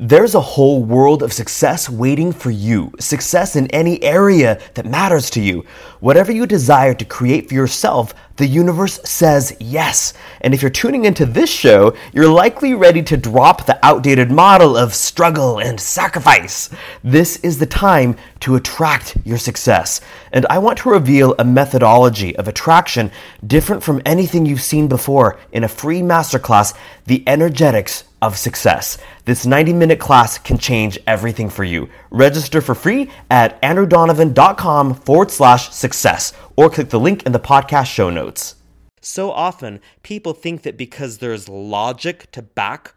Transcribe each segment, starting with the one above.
There's a whole world of success waiting for you. Success in any area that matters to you. Whatever you desire to create for yourself, the universe says yes. And if you're tuning into this show, you're likely ready to drop the outdated model of struggle and sacrifice. This is the time to attract your success. And I want to reveal a methodology of attraction different from anything you've seen before in a free masterclass, The Energetics of success. This 90 minute class can change everything for you. Register for free at andrewdonovan.com forward slash success or click the link in the podcast show notes. So often, people think that because there's logic to back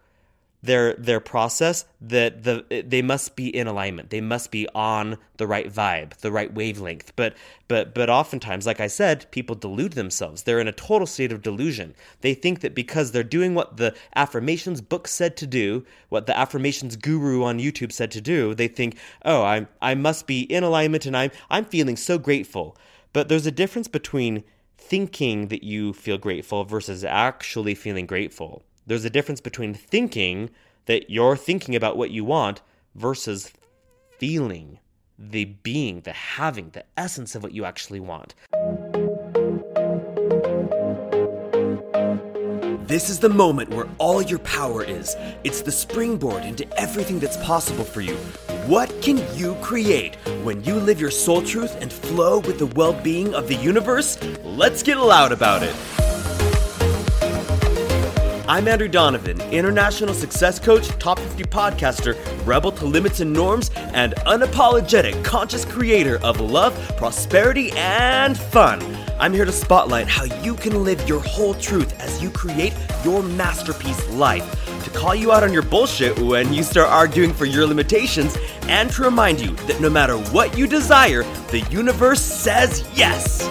their their process that the they must be in alignment. They must be on the right vibe the right wavelength. But but but oftentimes like i said people delude themselves. They're in a total state of delusion. They think that because they're doing what the affirmations book said to do what the affirmations guru on youtube said to do they think oh i i must be in alignment and i'm i'm feeling so grateful. But there's a difference between thinking that you feel grateful versus actually feeling grateful there's a difference between thinking that you're thinking about what you want versus feeling the being, the having, the essence of what you actually want. This is the moment where all your power is. It's the springboard into everything that's possible for you. What can you create when you live your soul truth and flow with the well being of the universe? Let's get loud about it. I'm Andrew Donovan, international success coach, top 50 podcaster, rebel to limits and norms, and unapologetic conscious creator of love, prosperity, and fun. I'm here to spotlight how you can live your whole truth as you create your masterpiece life, to call you out on your bullshit when you start arguing for your limitations, and to remind you that no matter what you desire, the universe says yes.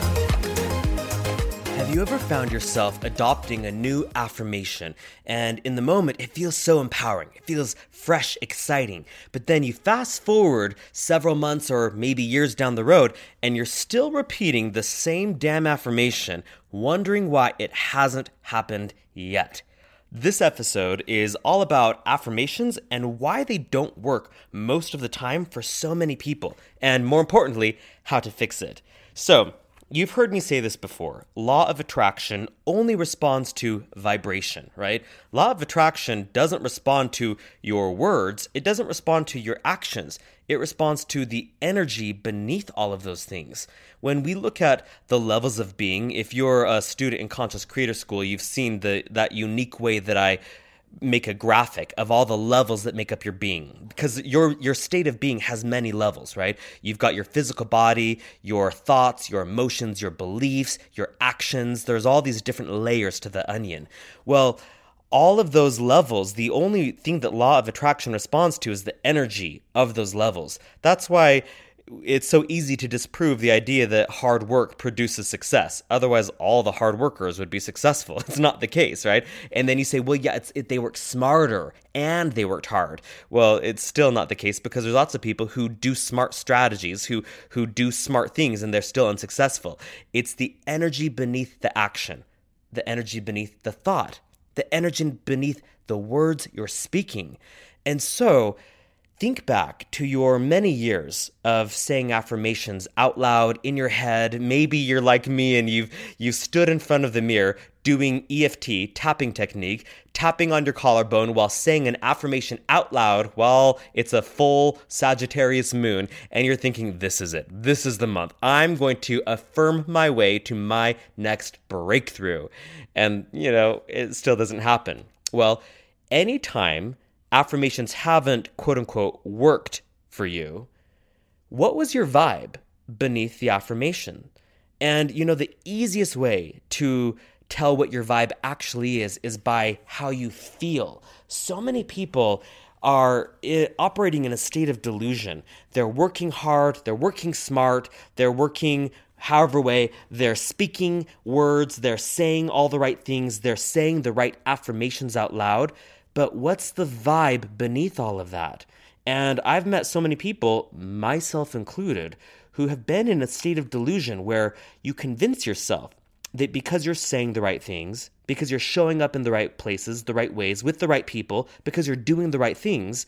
Have you ever found yourself adopting a new affirmation and in the moment it feels so empowering? It feels fresh, exciting. But then you fast forward several months or maybe years down the road and you're still repeating the same damn affirmation, wondering why it hasn't happened yet. This episode is all about affirmations and why they don't work most of the time for so many people, and more importantly, how to fix it. So, You've heard me say this before. Law of attraction only responds to vibration, right? Law of attraction doesn't respond to your words, it doesn't respond to your actions. It responds to the energy beneath all of those things. When we look at the levels of being, if you're a student in Conscious Creator School, you've seen the that unique way that I make a graphic of all the levels that make up your being. Because your your state of being has many levels right? You've got your physical body your thoughts your emotions your beliefs your actions. There's all these different layers to the onion. Well all of those levels the only thing that law of attraction responds to is the energy of those levels. That's why it's so easy to disprove the idea that hard work produces success. Otherwise, all the hard workers would be successful. It's not the case, right? And then you say, well, yeah, it, they worked smarter and they worked hard. Well, it's still not the case because there's lots of people who do smart strategies, who who do smart things, and they're still unsuccessful. It's the energy beneath the action, the energy beneath the thought, the energy beneath the words you're speaking, and so Think back to your many years of saying affirmations out loud in your head. Maybe you're like me and you've you stood in front of the mirror doing EFT tapping technique, tapping on your collarbone while saying an affirmation out loud while it's a full Sagittarius moon and you're thinking this is it. This is the month. I'm going to affirm my way to my next breakthrough. And you know, it still doesn't happen. Well, anytime affirmations haven't quote unquote worked for you, what was your vibe beneath the affirmation? And you know, the easiest way to tell what your vibe actually is is by how you feel. So many people are eh, operating in a state of delusion. They're working hard, they're working smart, they're working however way, they're speaking words, they're saying all the right things, they're saying the right affirmations out loud, but what's the vibe beneath all of that? And I've met so many people, myself included, who have been in a state of delusion where you convince yourself that because you're saying the right things, because you're showing up in the right places, the right ways, with the right people, because you're doing the right things,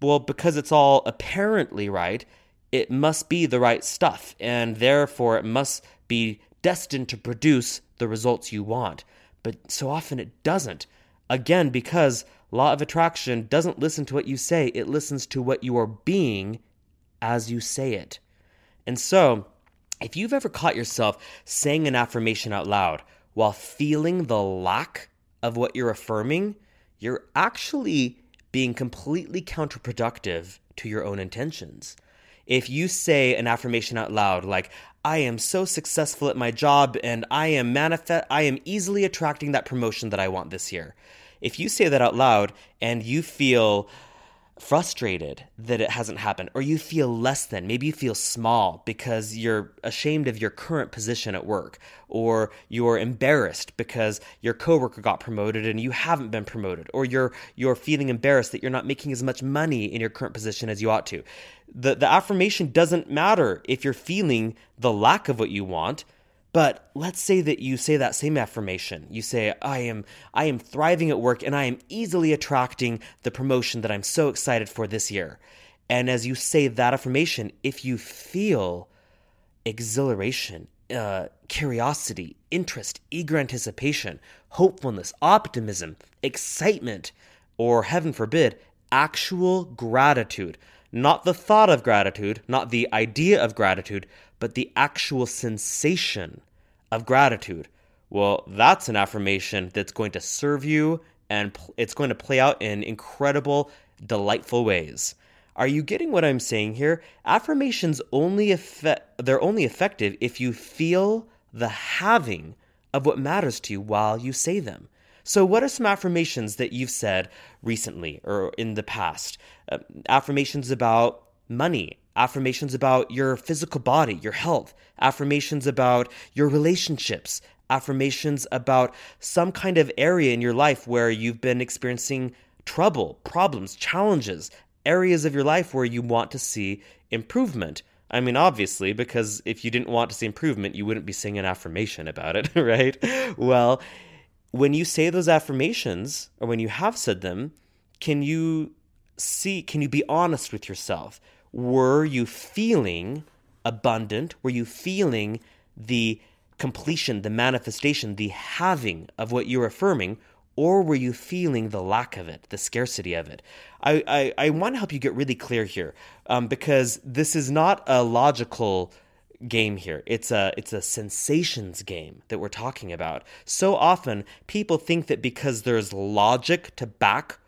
well, because it's all apparently right, it must be the right stuff, and therefore it must be destined to produce the results you want. But so often it doesn't. Again, because law of attraction doesn't listen to what you say, it listens to what you are being as you say it. And so, if you've ever caught yourself saying an affirmation out loud while feeling the lack of what you're affirming, you're actually being completely counterproductive to your own intentions. If you say an affirmation out loud like, I am so successful at my job and I am manifest I am easily attracting that promotion that I want this year. If you say that out loud and you feel frustrated that it hasn't happened, or you feel less than. Maybe you feel small because you're ashamed of your current position at work, or you're embarrassed because your coworker got promoted and you haven't been promoted, or you're you're feeling embarrassed that you're not making as much money in your current position as you ought to. The the affirmation doesn't matter if you're feeling the lack of what you want but let's say that you say that same affirmation. You say, I am, I am thriving at work and I am easily attracting the promotion that I'm so excited for this year. And as you say that affirmation, if you feel exhilaration, uh, curiosity, interest, eager anticipation, hopefulness, optimism, excitement, or heaven forbid, actual gratitude, not the thought of gratitude, not the idea of gratitude, but the actual sensation of gratitude. Well, that's an affirmation that's going to serve you and it's going to play out in incredible, delightful ways. Are you getting what I'm saying here? Affirmations only effect, they're only effective if you feel the having of what matters to you while you say them. So, what are some affirmations that you've said recently or in the past? Uh, affirmations about money, affirmations about your physical body, your health, affirmations about your relationships, affirmations about some kind of area in your life where you've been experiencing trouble, problems, challenges, areas of your life where you want to see improvement. I mean, obviously, because if you didn't want to see improvement, you wouldn't be saying an affirmation about it, right? Well, when you say those affirmations, or when you have said them, can you see, can you be honest with yourself? Were you feeling abundant? Were you feeling the completion, the manifestation, the having of what you're affirming? Or were you feeling the lack of it, the scarcity of it? I, I, I want to help you get really clear here um, because this is not a logical game here. It's a it's a sensations game that we're talking about. So often people think that because there's logic to back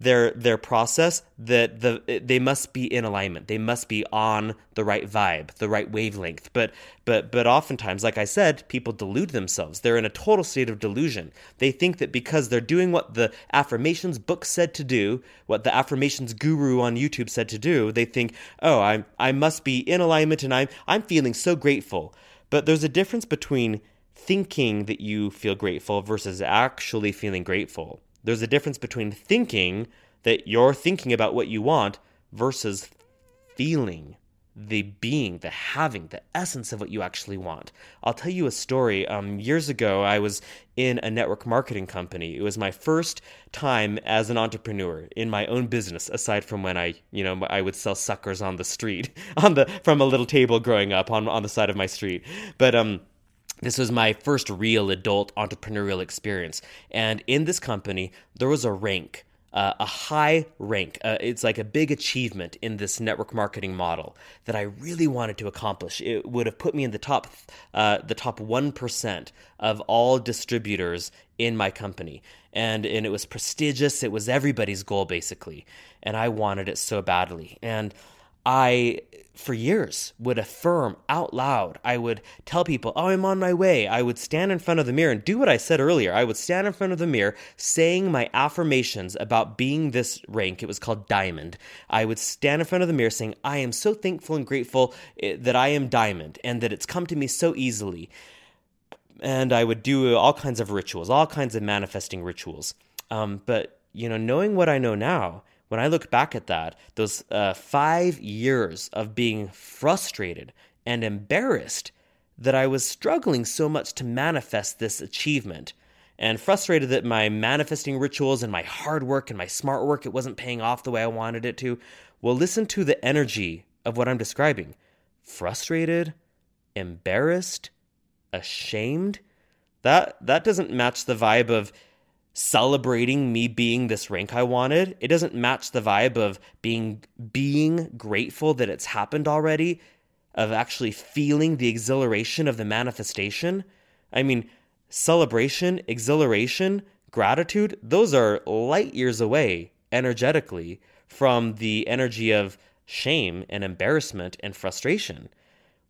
their their process that the they must be in alignment. They must be on the right vibe the right wavelength. But but but oftentimes like i said people delude themselves. They're in a total state of delusion. They think that because they're doing what the affirmations book said to do what the affirmations guru on youtube said to do they think oh i i must be in alignment and i'm i'm feeling so grateful. But there's a difference between thinking that you feel grateful versus actually feeling grateful there's a difference between thinking that you're thinking about what you want versus feeling the being, the having, the essence of what you actually want. I'll tell you a story. Um, years ago, I was in a network marketing company. It was my first time as an entrepreneur in my own business, aside from when I, you know, I would sell suckers on the street, on the from a little table growing up on on the side of my street. But um, this was my first real adult entrepreneurial experience. And in this company, there was a rank, uh, a high rank. Uh, it's like a big achievement in this network marketing model that I really wanted to accomplish. It would have put me in the top, uh, the top one percent of all distributors in my company, and and it was prestigious. It was everybody's goal basically, and I wanted it so badly. And I, for years, would affirm out loud. I would tell people, Oh, I'm on my way. I would stand in front of the mirror and do what I said earlier. I would stand in front of the mirror saying my affirmations about being this rank. It was called Diamond. I would stand in front of the mirror saying, I am so thankful and grateful eh, that I am Diamond and that it's come to me so easily. And I would do all kinds of rituals, all kinds of manifesting rituals. Um, but, you know, knowing what I know now, when I look back at that, those uh, five years of being frustrated and embarrassed that I was struggling so much to manifest this achievement. and frustrated that my manifesting rituals and my hard work and my smart work it wasn't paying off the way I wanted it to. Well, listen to the energy of what I'm describing. Frustrated, embarrassed, ashamed. That that doesn't match the vibe of celebrating me being this rank I wanted. It doesn't match the vibe of being being grateful that it's happened already, of actually feeling the exhilaration of the manifestation. I mean, celebration, exhilaration, gratitude, those are light years away energetically from the energy of shame and embarrassment and frustration.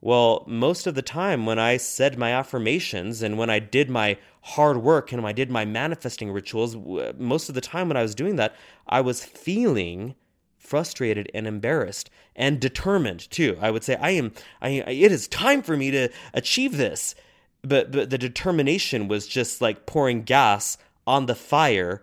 Well, most of the time when I said my affirmations and when I did my hard work and when I did my manifesting rituals, most of the time when I was doing that, I was feeling frustrated and embarrassed and determined too. I would say I am I it is time for me to achieve this. But but the determination was just like pouring gas on the fire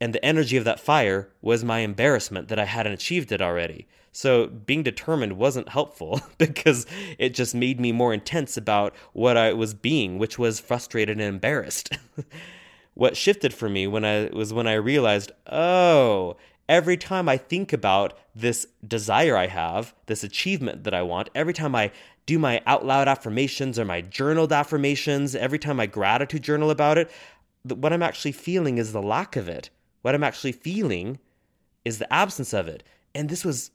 and the energy of that fire was my embarrassment that I hadn't achieved it already. So being determined wasn't helpful because it just made me more intense about what I was being, which was frustrated and embarrassed. what shifted for me when I was when I realized, oh, every time I think about this desire I have, this achievement that I want, every time I do my out loud affirmations or my journaled affirmations, every time I gratitude journal about it, what I'm actually feeling is the lack of it. What I'm actually feeling is the absence of it. And this was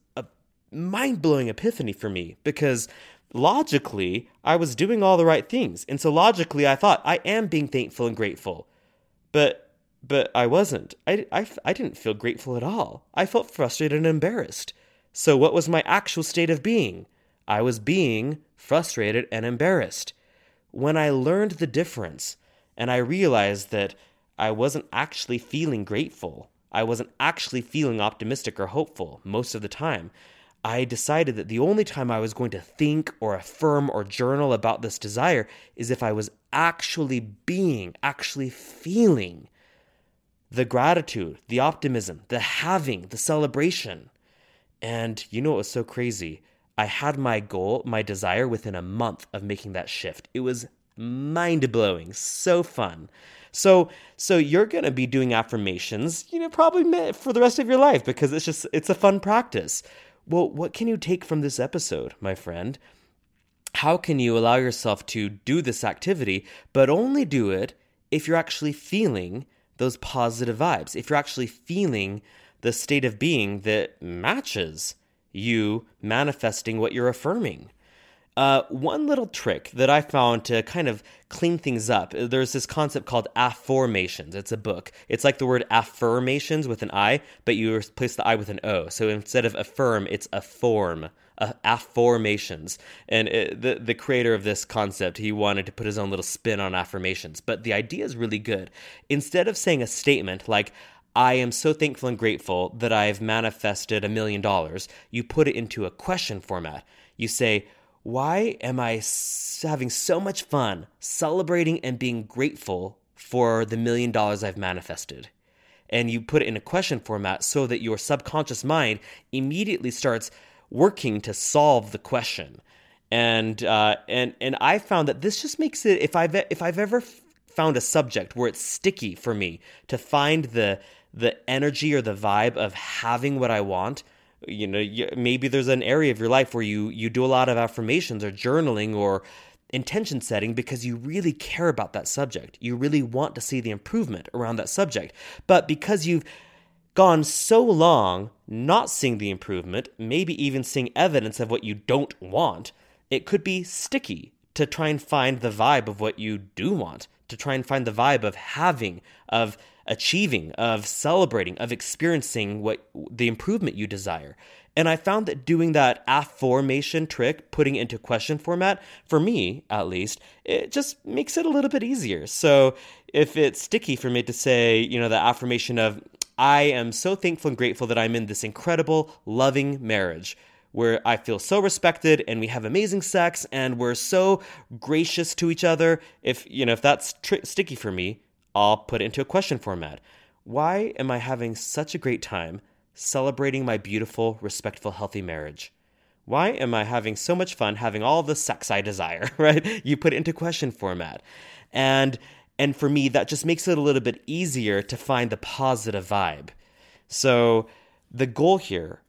mind blowing epiphany for me because logically, I was doing all the right things. And so logically, I thought, I am being thankful and grateful. But but I wasn't. I, I, I didn't feel grateful at all. I felt frustrated and embarrassed. So, what was my actual state of being? I was being frustrated and embarrassed. When I learned the difference and I realized that I wasn't actually feeling grateful, I wasn't actually feeling optimistic or hopeful most of the time, I decided that the only time I was going to think or affirm or journal about this desire is if I was actually being, actually feeling the gratitude, the optimism, the having, the celebration. And you know what was so crazy? I had my goal, my desire within a month of making that shift. It was mind blowing, so fun. So, so you're going to be doing affirmations, you know, probably for the rest of your life because it's just it's a fun practice. Well, what can you take from this episode, my friend? How can you allow yourself to do this activity, but only do it if you're actually feeling those positive vibes, if you're actually feeling the state of being that matches you manifesting what you're affirming? Uh, one little trick that I found to kind of clean things up, there's this concept called afformations. It's a book. It's like the word affirmations with an I, but you replace the I with an O. So instead of affirm, it's afform. Uh, afformations. And it, the the creator of this concept, he wanted to put his own little spin on affirmations, but the idea is really good. Instead of saying a statement like I am so thankful and grateful that I've manifested a million dollars, you put it into a question format. You say, why am I having so much fun celebrating and being grateful for the million dollars I've manifested? And you put it in a question format so that your subconscious mind immediately starts working to solve the question. And uh, and and I found that this just makes it if I've if I've ever found a subject where it's sticky for me to find the the energy or the vibe of having what I want, you know maybe there's an area of your life where you you do a lot of affirmations or journaling or intention setting because you really care about that subject. You really want to see the improvement around that subject. But because you've gone so long not seeing the improvement maybe even seeing evidence of what you don't want it could be sticky to try and find the vibe of what you do want to try and find the vibe of having of achieving, of celebrating, of experiencing what the improvement you desire. And I found that doing that affirmation trick, putting into question format, for me at least, it just makes it a little bit easier. So if it's sticky for me to say, you know, the affirmation of, I am so thankful and grateful that I'm in this incredible, loving marriage where I feel so respected and we have amazing sex and we're so gracious to each other. If, you know, if that's tr- sticky for me, I'll put it into a question format. Why am I having such a great time celebrating my beautiful, respectful, healthy marriage? Why am I having so much fun having all the sex I desire, right? You put it into question format. And And for me, that just makes it a little bit easier to find the positive vibe. So the goal here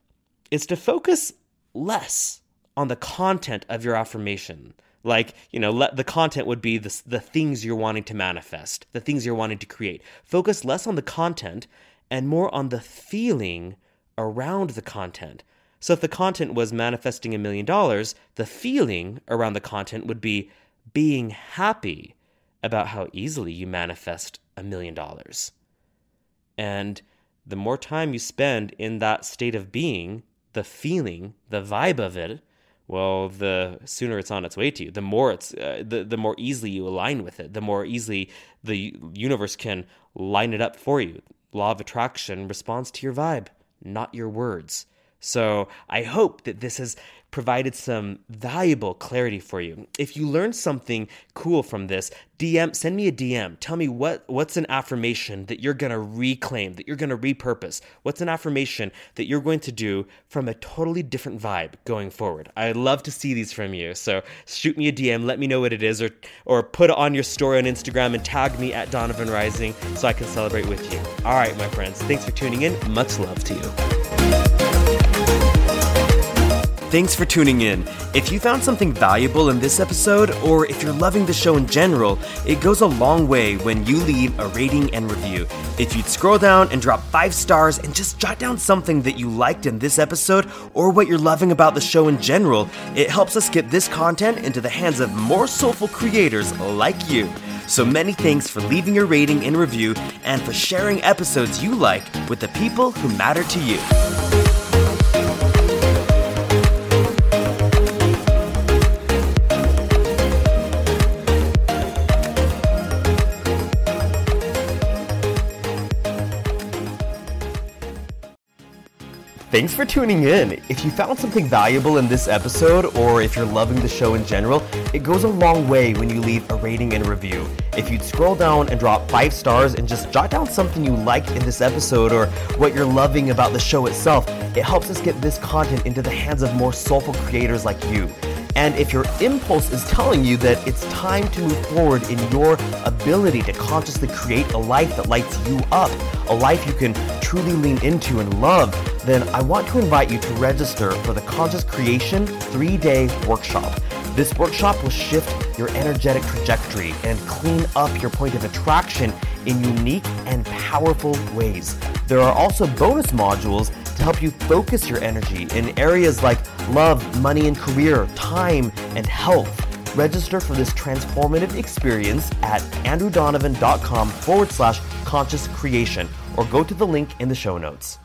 is to focus less on the content of your affirmation. Like, you know, let, the content would be the, the things you're wanting to manifest, the things you're wanting to create. Focus less on the content and more on the feeling around the content. So if the content was manifesting a million dollars, the feeling around the content would be being happy about how easily you manifest a million dollars. And the more time you spend in that state of being, the feeling, the vibe of it, well, the sooner it's on its way to you, the more it's uh, the the more easily you align with it, the more easily the universe can line it up for you. Law of attraction responds to your vibe, not your words. So I hope that this has provided some valuable clarity for you. If you learned something cool from this, DM send me a DM. Tell me what what's an affirmation that you're going to reclaim, that you're going to repurpose. What's an affirmation that you're going to do from a totally different vibe going forward. I'd love to see these from you. So shoot me a DM, let me know what it is or or put it on your story on Instagram and tag me at Donovan Rising so I can celebrate with you. All right, my friends. Thanks for tuning in. Much love to you. Thanks for tuning in. If you found something valuable in this episode, or if you're loving the show in general, it goes a long way when you leave a rating and review. If you'd scroll down and drop five stars and just jot down something that you liked in this episode, or what you're loving about the show in general, it helps us get this content into the hands of more soulful creators like you. So many thanks for leaving your rating and review and for sharing episodes you like with the people who matter to you. Thanks for tuning in. If you found something valuable in this episode, or if you're loving the show in general, it goes a long way when you leave a rating and review. If you'd scroll down and drop five stars and just jot down something you liked in this episode or what you're loving about the show itself, it helps us get this content into the hands of more soulful creators like you. And if your impulse is telling you that it's time to move forward in your ability to consciously create a life that lights you up, a life you can truly lean into and love, then I want to invite you to register for the Conscious Creation three day workshop. This workshop will shift your energetic trajectory and clean up your point of attraction in unique and powerful ways. There are also bonus modules to help you focus your energy in areas like love, money and career, time, and health. Register for this transformative experience at andrewdonovan.com forward slash conscious creation or go to the link in the show notes.